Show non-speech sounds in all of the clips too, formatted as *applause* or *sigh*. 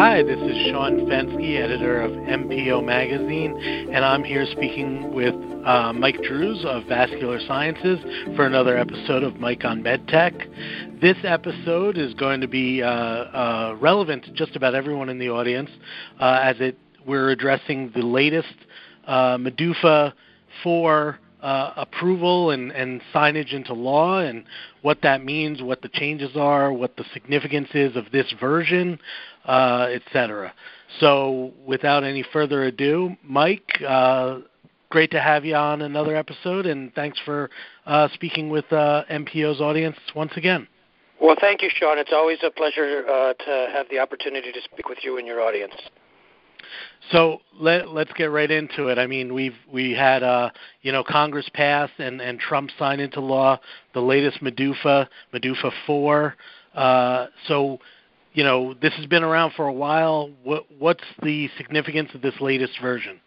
Hi, this is Sean Fenske, editor of MPO Magazine, and I'm here speaking with uh, Mike Drues of Vascular Sciences for another episode of Mike on MedTech. This episode is going to be uh, uh, relevant to just about everyone in the audience, uh, as it we're addressing the latest uh, MDUFA 4 uh, approval and, and signage into law and what that means, what the changes are, what the significance is of this version, uh, etc. So, without any further ado, Mike, uh, great to have you on another episode, and thanks for uh, speaking with uh, MPO's audience once again. Well, thank you, Sean. It's always a pleasure uh, to have the opportunity to speak with you and your audience. So let let's get right into it. I mean, we've we had uh, you know Congress passed and and Trump signed into law the latest MDUFA MDUFA four. Uh, so you know this has been around for a while. What what's the significance of this latest version?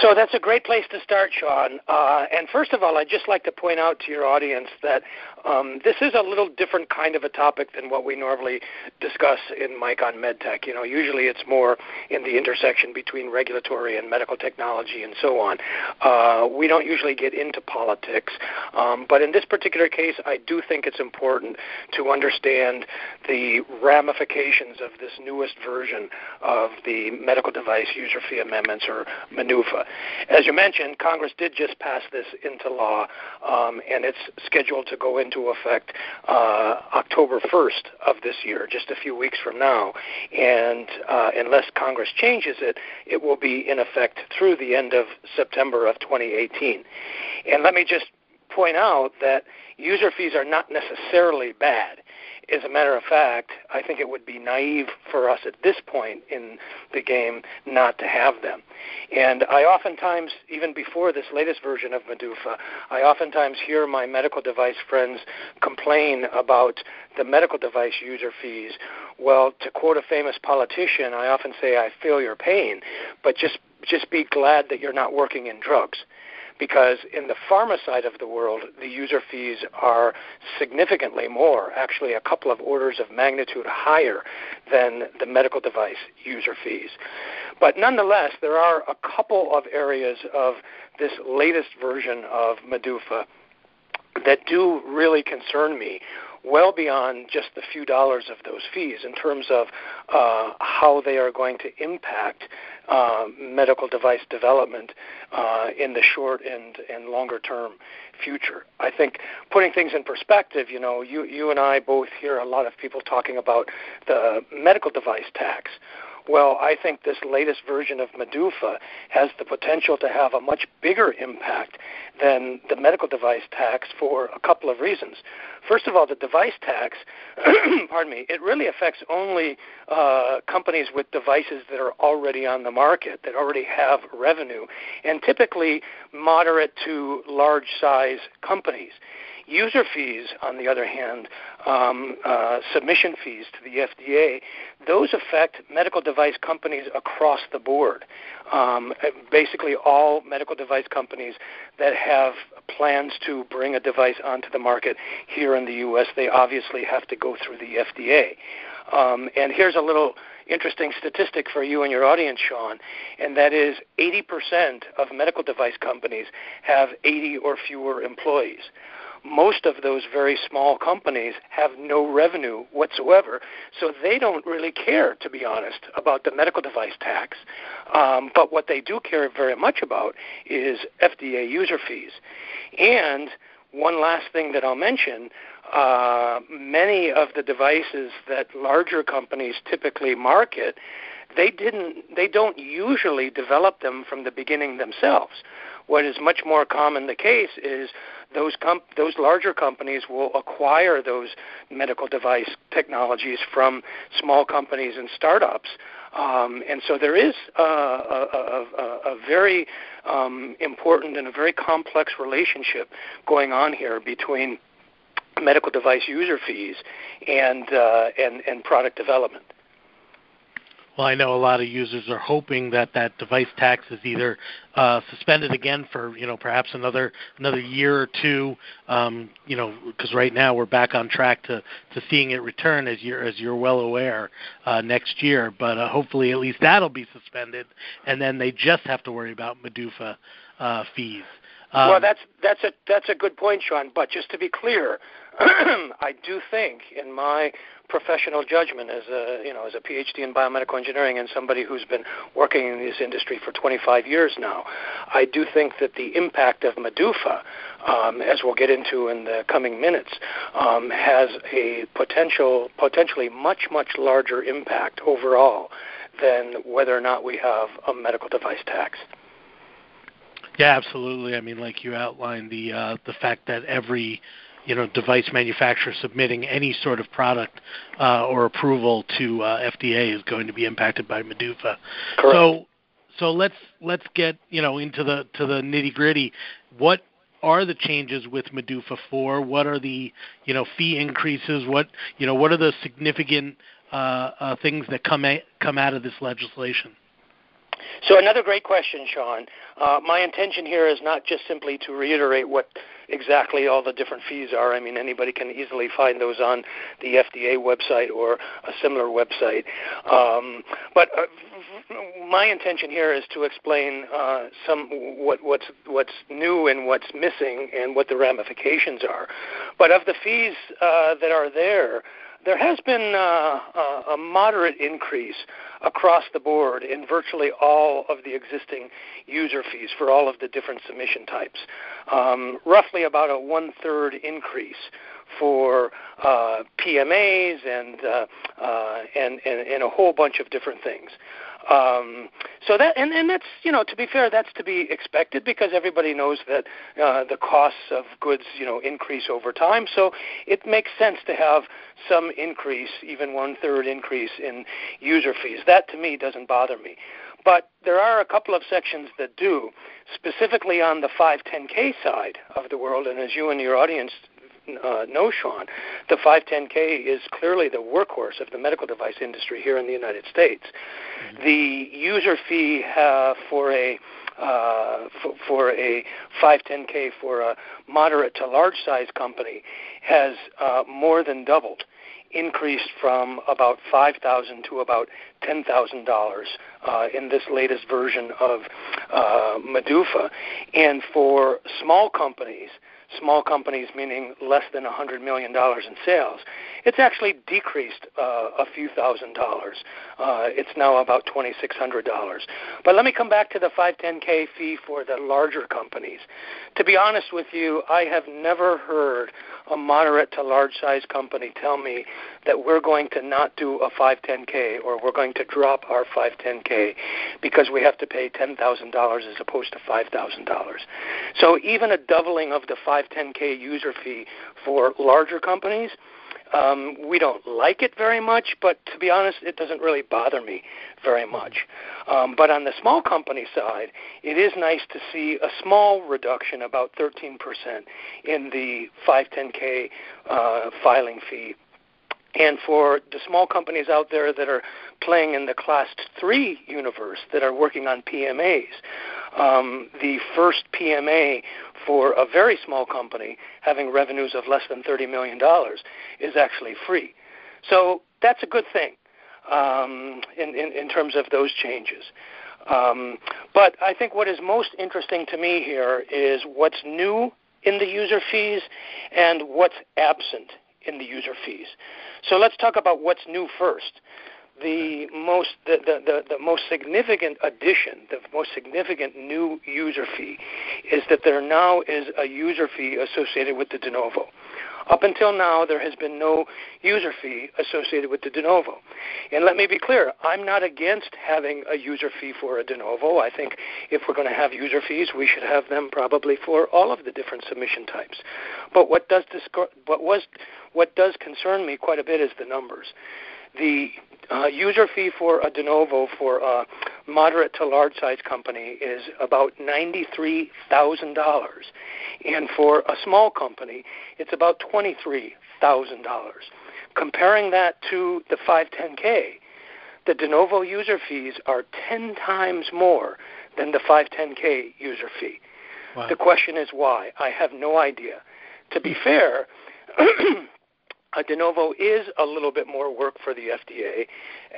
So that's a great place to start, Sean. Uh, and first of all, I'd just like to point out to your audience that um, this is a little different kind of a topic than what we normally discuss in Mike on MedTech. You know, usually it's more in the intersection between regulatory and medical technology and so on. Uh, we don't usually get into politics, um, but in this particular case, I do think it's important to understand the ramifications of this newest version of the medical device user fee amendments or As you mentioned, Congress did just pass this into law, um, and it's scheduled to go into effect uh, October 1st of this year, just a few weeks from now. And uh, unless Congress changes it, it will be in effect through the end of September of 2018. And let me just point out that user fees are not necessarily bad. As a matter of fact, I think it would be naive for us at this point in the game not to have them. And I oftentimes, even before this latest version of MDUFA, I oftentimes hear my medical device friends complain about the medical device user fees. Well, to quote a famous politician, I often say, I feel your pain, but just just be glad that you're not working in drugs because in the pharma side of the world, the user fees are significantly more, actually a couple of orders of magnitude higher than the medical device user fees. But nonetheless, there are a couple of areas of this latest version of MDUFA that do really concern me well beyond just the few dollars of those fees in terms of uh, how they are going to impact uh, medical device development uh, in the short and, and longer term future. I think putting things in perspective, you know, you, you and I both hear a lot of people talking about the medical device tax. Well, I think this latest version of MDUFA has the potential to have a much bigger impact than the medical device tax for a couple of reasons. First of all, the device tax, *clears throat* pardon me, it really affects only uh, companies with devices that are already on the market, that already have revenue, and typically moderate to large size companies. User fees, on the other hand, um, uh, submission fees to the FDA, those affect medical device companies across the board. Um, basically, all medical device companies that have plans to bring a device onto the market here in the U.S., they obviously have to go through the FDA. Um, and here's a little interesting statistic for you and your audience, Sean, and that is 80% of medical device companies have 80 or fewer employees most of those very small companies have no revenue whatsoever, so they don't really care, to be honest, about the medical device tax. Um, but what they do care very much about is FDA user fees. And one last thing that I'll mention uh, many of the devices that larger companies typically market they didn't they don't usually develop them from the beginning themselves what is much more common the case is those com- those larger companies will acquire those medical device technologies from small companies and startups. Um, and so there is a, a, a, a very um, important and a very complex relationship going on here between medical device user fees and uh, and, and product development. Well, I know a lot of users are hoping that that device tax is either uh, suspended again for you know perhaps another another year or two. Um, you know, because right now we're back on track to to seeing it return as you're as you're well aware uh, next year. But uh, hopefully at least that'll be suspended, and then they just have to worry about MDUFA uh, fees. Um, well, that's that's a that's a good point, Sean. But just to be clear, *clears throat* I do think, in my professional judgment as a you know as a PhD in biomedical engineering and somebody who's been working in this industry for 25 years now, I do think that the impact of MDUFA, um, as we'll get into in the coming minutes, um, has a potential potentially much much larger impact overall than whether or not we have a medical device tax. Yeah, absolutely. I mean, like you outlined the uh, the fact that every you know device manufacturer submitting any sort of product uh, or approval to uh, FDA is going to be impacted by MDUFA. Correct. So so let's let's get you know into the to the nitty gritty. What are the changes with MDUFA for? What are the you know fee increases? What you know what are the significant uh, uh, things that come a- come out of this legislation? So another great question, Sean. Uh, my intention here is not just simply to reiterate what exactly all the different fees are. I mean, anybody can easily find those on the FDA website or a similar website. Um, but uh, my intention here is to explain uh, some what, what's what's new and what's missing and what the ramifications are. But of the fees uh, that are there, there has been uh, a moderate increase across the board in virtually all of the existing user fees for all of the different submission types. Um, roughly about a one third increase for uh, PMAs and, uh, uh, and, and and a whole bunch of different things. Um, so that and, and that's you know to be fair that's to be expected because everybody knows that uh, the costs of goods you know increase over time. So it makes sense to have some increase, even one third increase in user fees. That to me doesn't bother me. But there are a couple of sections that do, specifically on the 510K side of the world. And as you and your audience uh, know, Sean, the 510K is clearly the workhorse of the medical device industry here in the United States. Mm-hmm. The user fee uh, for a uh, for, for a 510K for a moderate to large size company has uh, more than doubled increased from about five thousand to about ten thousand uh, dollars in this latest version of uh, MDUFA, and for small companies, small companies meaning less than $100 million in sales, it's actually decreased uh, a few thousand dollars. Uh, it's now about $2,600. But let me come back to the 510K fee for the larger companies. To be honest with you, I have never heard a moderate to large size company tell me that we're going to not do a 510K or we're going to drop our 510K because we have to pay $10,000 as opposed to $5,000. So even a doubling of the 510K user fee for larger companies um, we don't like it very much, but to be honest, it doesn't really bother me very much. Um, but on the small company side, it is nice to see a small reduction, about 13%, in the 510K uh, filing fee. And for the small companies out there that are playing in the class three universe that are working on PMAs, um, the first PMA for a very small company having revenues of less than $30 million is actually free. So that's a good thing um, in, in, in terms of those changes. Um, but I think what is most interesting to me here is what's new in the user fees and what's absent in the user fees. So let's talk about what's new first the most the, the, the, the, most significant addition, the most significant new user fee, is that there now is a user fee associated with the de novo. Up until now, there has been no user fee associated with the de novo. And let me be clear, I'm not against having a user fee for a de novo. I think if we're going to have user fees, we should have them probably for all of the different submission types. But what does, what was, what does concern me quite a bit is the numbers. The uh, user fee for a de novo for a moderate to large size company is about $93,000. And for a small company, it's about $23,000. Comparing that to the 510K, the de novo user fees are 10 times more than the 510K user fee. Wow. The question is why? I have no idea. To be fair, *clears throat* a de novo is a little bit more work for the FDA.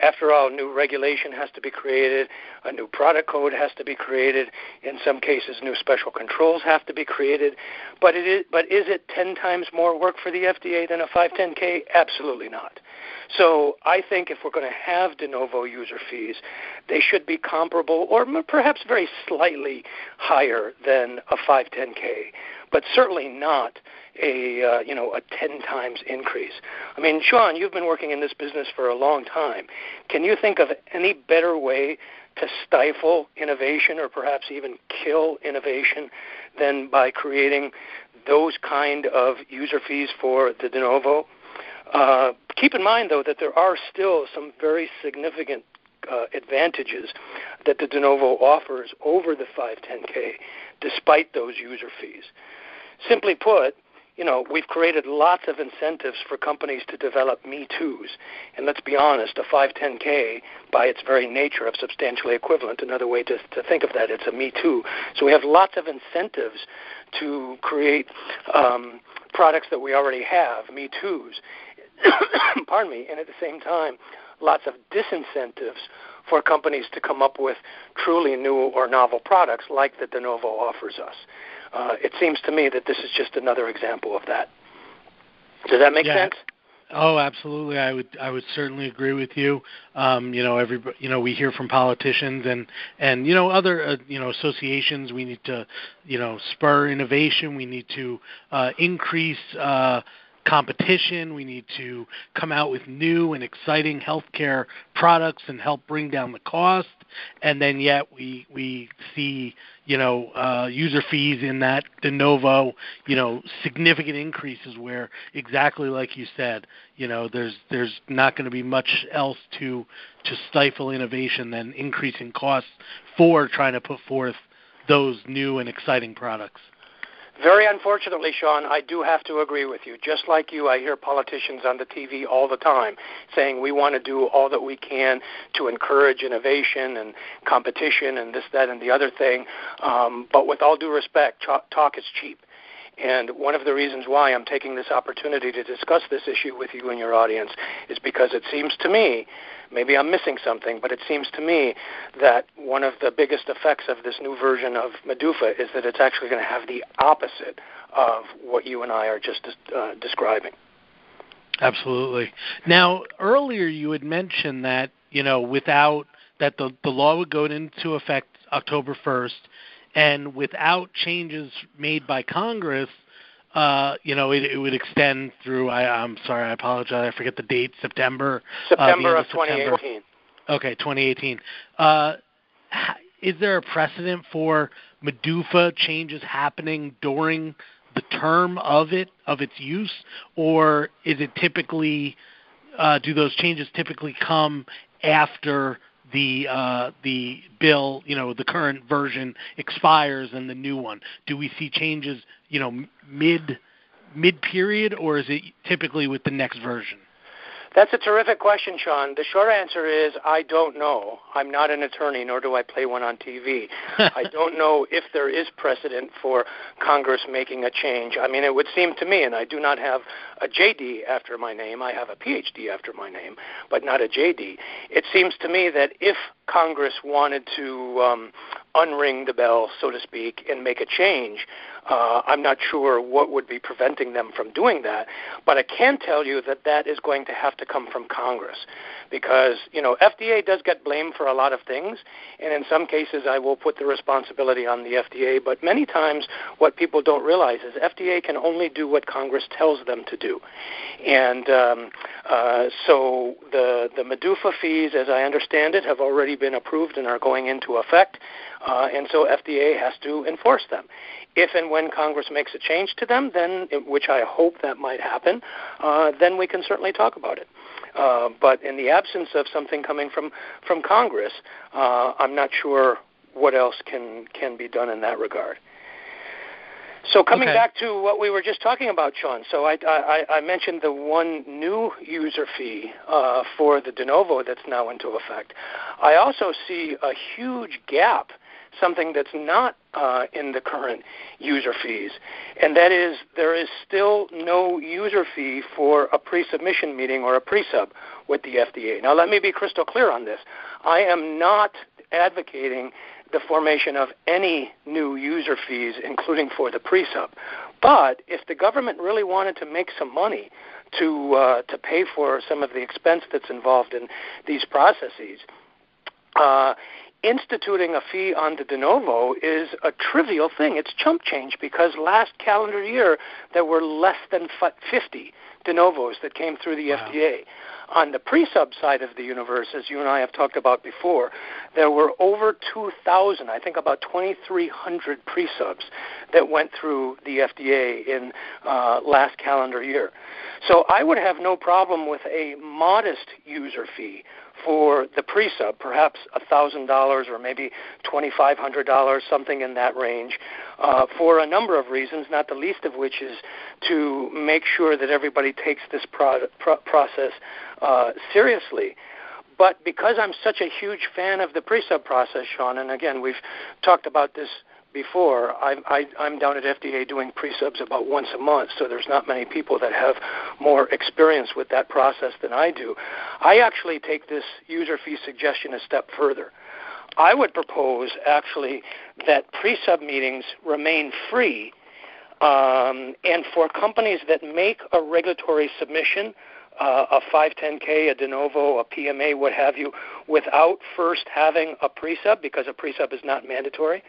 After all, new regulation has to be created, a new product code has to be created. In some cases, new special controls have to be created. But it is, but is it 10 times more work for the FDA than a 510K? Absolutely not. So I think if we're going to have de novo user fees, they should be comparable or perhaps very slightly higher than a 510K, but certainly not a uh, you know a 10 times increase. I mean, Sean, you've been working in this business for a long time. Can you think of any better way to stifle innovation or perhaps even kill innovation than by creating those kind of user fees for the de novo? Uh, keep in mind, though, that there are still some very significant uh, advantages that the de novo offers over the 510K, despite those user fees. Simply put, you know, we've created lots of incentives for companies to develop Me Too's. And let's be honest, a 510K, by its very nature of substantially equivalent, another way to, to think of that, it's a Me Too. So we have lots of incentives to create um, products that we already have, Me Too's. *coughs* Pardon me. And at the same time, lots of disincentives for companies to come up with truly new or novel products like the de novo offers us uh, it seems to me that this is just another example of that. Does that make yeah. sense? Oh, absolutely. I would I would certainly agree with you. Um, you know, every you know we hear from politicians and and you know other uh, you know associations. We need to you know spur innovation. We need to uh, increase. Uh, competition. We need to come out with new and exciting healthcare products and help bring down the cost. And then yet we we see you know uh, user fees in that de novo you know significant increases where exactly like you said you know there's there's not going to be much else to to stifle innovation than increasing costs for trying to put forth those new and exciting products. Very unfortunately, Sean, I do have to agree with you. Just like you, I hear politicians on the TV all the time saying we want to do all that we can to encourage innovation and competition and this, that, and the other thing. Um, but with all due respect, talk is cheap. And one of the reasons why I'm taking this opportunity to discuss this issue with you and your audience is because it seems to me, maybe I'm missing something, but it seems to me that one of the biggest effects of this new version of MDUFA is that it's actually going to have the opposite of what you and I are just uh, describing. Absolutely. Now, earlier you had mentioned that you know without that the the law would go into effect October 1st and without changes made by Congress, uh, you know, it, it would extend through. I, I'm sorry, I apologize. I forget the date. September. September uh, of, of 2018. Okay, 2018. Uh, is there a precedent for MDUFA changes happening during the term of it of its use, or is it typically uh, do those changes typically come after the uh, the bill, you know, the current version expires and the new one? Do we see changes, you know, mid mid period, or is it typically with the next version? That's a terrific question, Sean. The short answer is I don't know. I'm not an attorney, nor do I play one on TV. *laughs* I don't know if there is precedent for Congress making a change. I mean, it would seem to me, and I do not have a JD after my name. I have a PhD after my name, but not a JD. It seems to me that if Congress wanted to um, unring the bell, so to speak, and make a change, uh, I'm not sure what would be preventing them from doing that, but I can tell you that that is going to have to come from Congress because you know FDA does get blamed for a lot of things, and in some cases I will put the responsibility on the FDA. But many times, what people don't realize is FDA can only do what Congress tells them to do, and um, uh, so the the MDUFA fees, as I understand it, have already been approved and are going into effect, uh, and so FDA has to enforce them if and when Congress makes a change to them, then which I hope that might happen, uh, then we can certainly talk about it. Uh, but in the absence of something coming from from Congress, uh, I'm not sure what else can can be done in that regard. So coming okay. back to what we were just talking about, Sean. So I, I, I mentioned the one new user fee uh, for the de novo that's now into effect. I also see a huge gap, something that's not uh, in the current user fees, and that is there is still no user fee for a pre-submission meeting or a pre-sub with the FDA. Now let me be crystal clear on this. I am not advocating the formation of any new user fees, including for the pre-sub. But if the government really wanted to make some money to uh, to pay for some of the expense that's involved in these processes, uh, instituting a fee on the de novo is a trivial thing. It's chump change because last calendar year there were less than 50 de novos that came through the wow. FDA. On the pre-sub side of the universe, as you and I have talked about before, there were over 2,000, I think about 2,300 pre-subs that went through the FDA in uh, last calendar year. So I would have no problem with a modest user fee for the pre-sub, perhaps $1,000 or maybe $2,500, something in that range, uh, for a number of reasons, not the least of which is to make sure that everybody takes this pro- pro- process uh, seriously. But because I'm such a huge fan of the pre-sub process, Sean, and again, we've talked about this before, I, I, I'm down at FDA doing pre-subs about once a month, so there's not many people that have more experience with that process than I do. I actually take this user fee suggestion a step further. I would propose actually that pre-sub meetings remain free, um, and for companies that make a regulatory submission, uh, a 510K, a de novo, a PMA, what have you, without first having a pre-sub, because a pre-sub is not mandatory,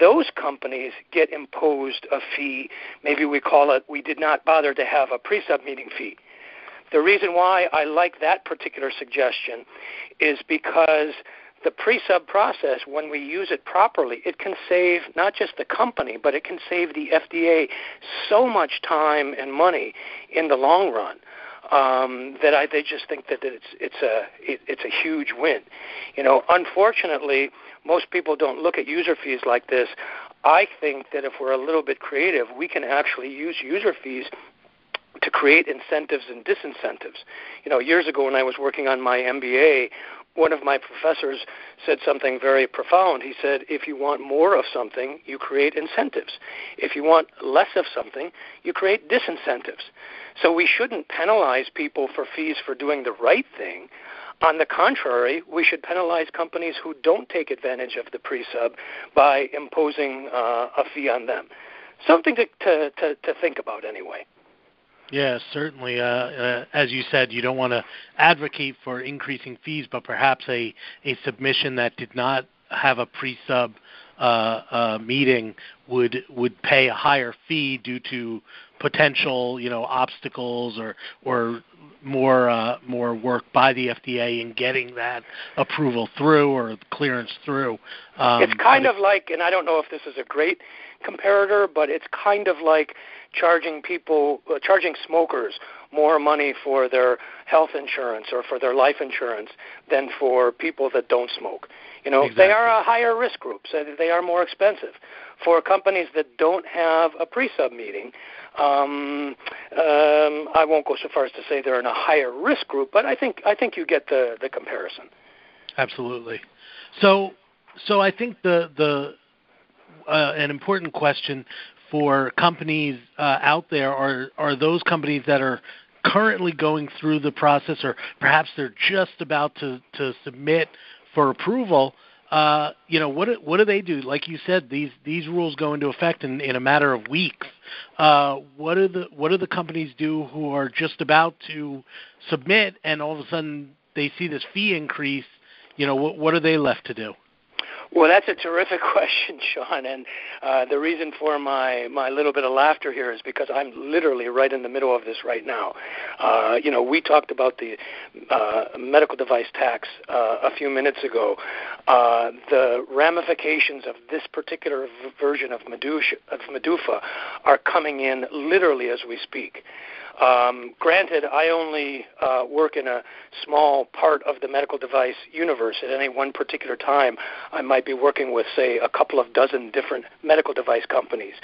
those companies get imposed a fee. Maybe we call it, we did not bother to have a pre sub meeting fee. The reason why I like that particular suggestion is because the pre sub process, when we use it properly, it can save not just the company, but it can save the FDA so much time and money in the long run um, that I they just think that it's it's a it, it's a huge win. You know, unfortunately, most people don't look at user fees like this. I think that if we're a little bit creative, we can actually use user fees to create incentives and disincentives. You know, years ago when I was working on my MBA, one of my professors said something very profound. He said, if you want more of something, you create incentives. If you want less of something, you create disincentives. So we shouldn't penalize people for fees for doing the right thing. On the contrary, we should penalize companies who don't take advantage of the pre-sub by imposing uh, a fee on them. Something to, to, to, to think about anyway. Yeah, certainly. Uh, uh, as you said, you don't want to advocate for increasing fees, but perhaps a, a submission that did not have a pre-sub uh, uh, meeting would would pay a higher fee due to potential, you know, obstacles or or more uh, more work by the FDA in getting that approval through or clearance through. Um, it's kind of like, and I don't know if this is a great comparator, but it's kind of like charging people, uh, charging smokers more money for their health insurance or for their life insurance than for people that don't smoke. You know, exactly. they are a higher risk group, so they are more expensive. For companies that don't have a pre-sub meeting, um, um, I won't go so far as to say they're in a higher risk group, but I think I think you get the the comparison. Absolutely. So, so I think the the uh, an important question for companies uh, out there are are those companies that are currently going through the process, or perhaps they're just about to to submit for approval. Uh, you know what? What do they do? Like you said, these these rules go into effect in, in a matter of weeks. Uh, what do the what do the companies do who are just about to submit, and all of a sudden they see this fee increase? You know, what what are they left to do? Well, that's a terrific *laughs* question, Sean. And uh, the reason for my, my little bit of laughter here is because I'm literally right in the middle of this right now. Uh, you know, we talked about the uh, medical device tax uh, a few minutes ago. Uh, the ramifications of this particular v- version of Medusa, of MDUFA are coming in literally as we speak. Um, granted, I only uh, work in a small part of the medical device universe. At any one particular time, I might be working with, say, a couple of dozen different medical device companies.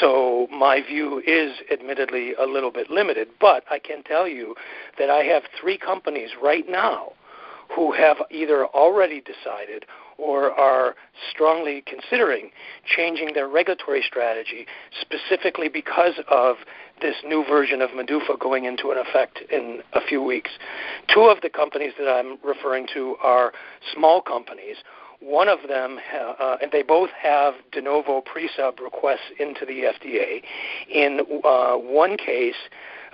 So my view is admittedly a little bit limited, but I can tell you that I have three companies right now who have either already decided or are strongly considering changing their regulatory strategy specifically because of this new version of MDUFA going into an effect in a few weeks. Two of the companies that I'm referring to are small companies. One of them, uh, and they both have de novo pre-sub requests into the FDA. In uh, one case,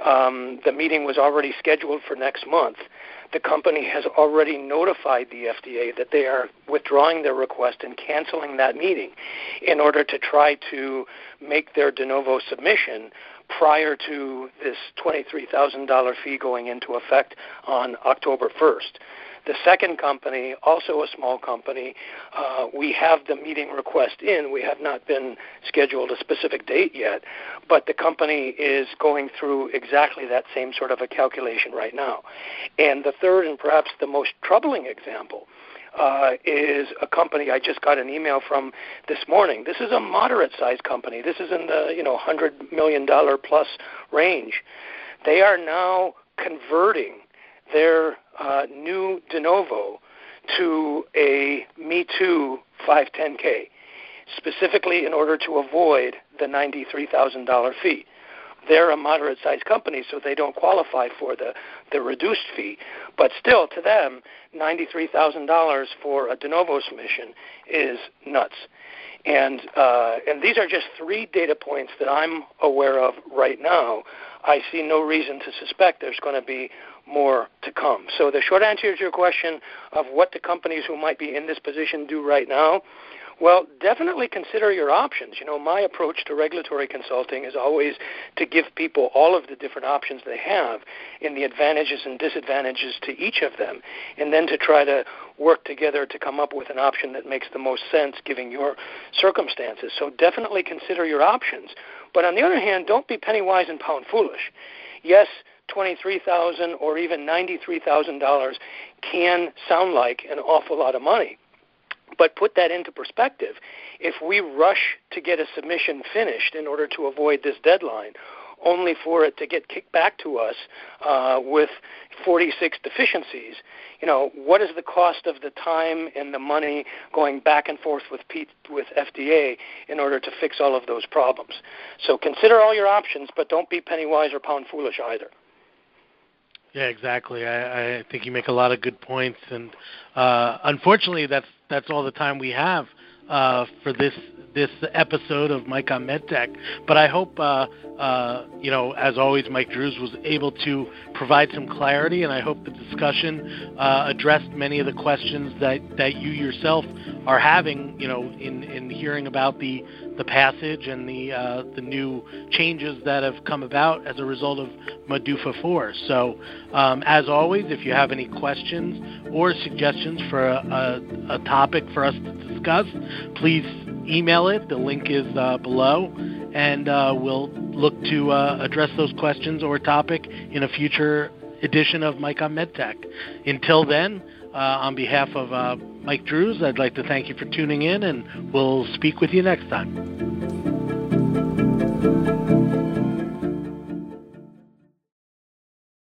um, the meeting was already scheduled for next month the company has already notified the FDA that they are withdrawing their request and canceling that meeting in order to try to make their de novo submission prior to this $23,000 fee going into effect on October 1st. The second company, also a small company, uh, we have the meeting request in. We have not been scheduled a specific date yet, but the company is going through exactly that same sort of a calculation right now. And the third and perhaps the most troubling example uh, is a company I just got an email from this morning. This is a moderate-sized company. This is in the you know hundred million dollar plus range. They are now converting their uh, new de novo to a Me Too 510K, specifically in order to avoid the $93,000 fee. They're a moderate sized company, so they don't qualify for the, the reduced fee. But still, to them, $93,000 for a de novo submission is nuts. And, uh, and these are just three data points that I'm aware of right now. I see no reason to suspect there's going to be more to come. So the short answer to your question of what the companies who might be in this position do right now, well, definitely consider your options. You know, my approach to regulatory consulting is always to give people all of the different options they have in the advantages and disadvantages to each of them, and then to try to work together to come up with an option that makes the most sense given your circumstances. So definitely consider your options. But on the other hand, don't be penny wise and pound foolish. Yes, 23,000 or even $93,000 can sound like an awful lot of money. But put that into perspective. If we rush to get a submission finished in order to avoid this deadline, only for it to get kicked back to us uh, with 46 deficiencies. You know, what is the cost of the time and the money going back and forth with P- with FDA in order to fix all of those problems? So consider all your options, but don't be penny wise or pound foolish either. Yeah, exactly. I, I think you make a lot of good points, and uh, unfortunately, that's that's all the time we have uh, for this this episode of Mike on MedTech. But I hope, uh, uh, you know, as always, Mike Drues was able to provide some clarity, and I hope the discussion uh, addressed many of the questions that, that you yourself are having, you know, in, in hearing about the the passage and the uh, the new changes that have come about as a result of MDUFA 4. So, um, as always, if you have any questions or suggestions for a, a, a topic for us to discuss, please email it. The link is uh, below, and uh, we'll look to uh, address those questions or topic in a future edition of Mike on MedTech. Until then, on behalf of uh, Mike Drues, I'd like to thank you for tuning in, and we'll speak with you next time.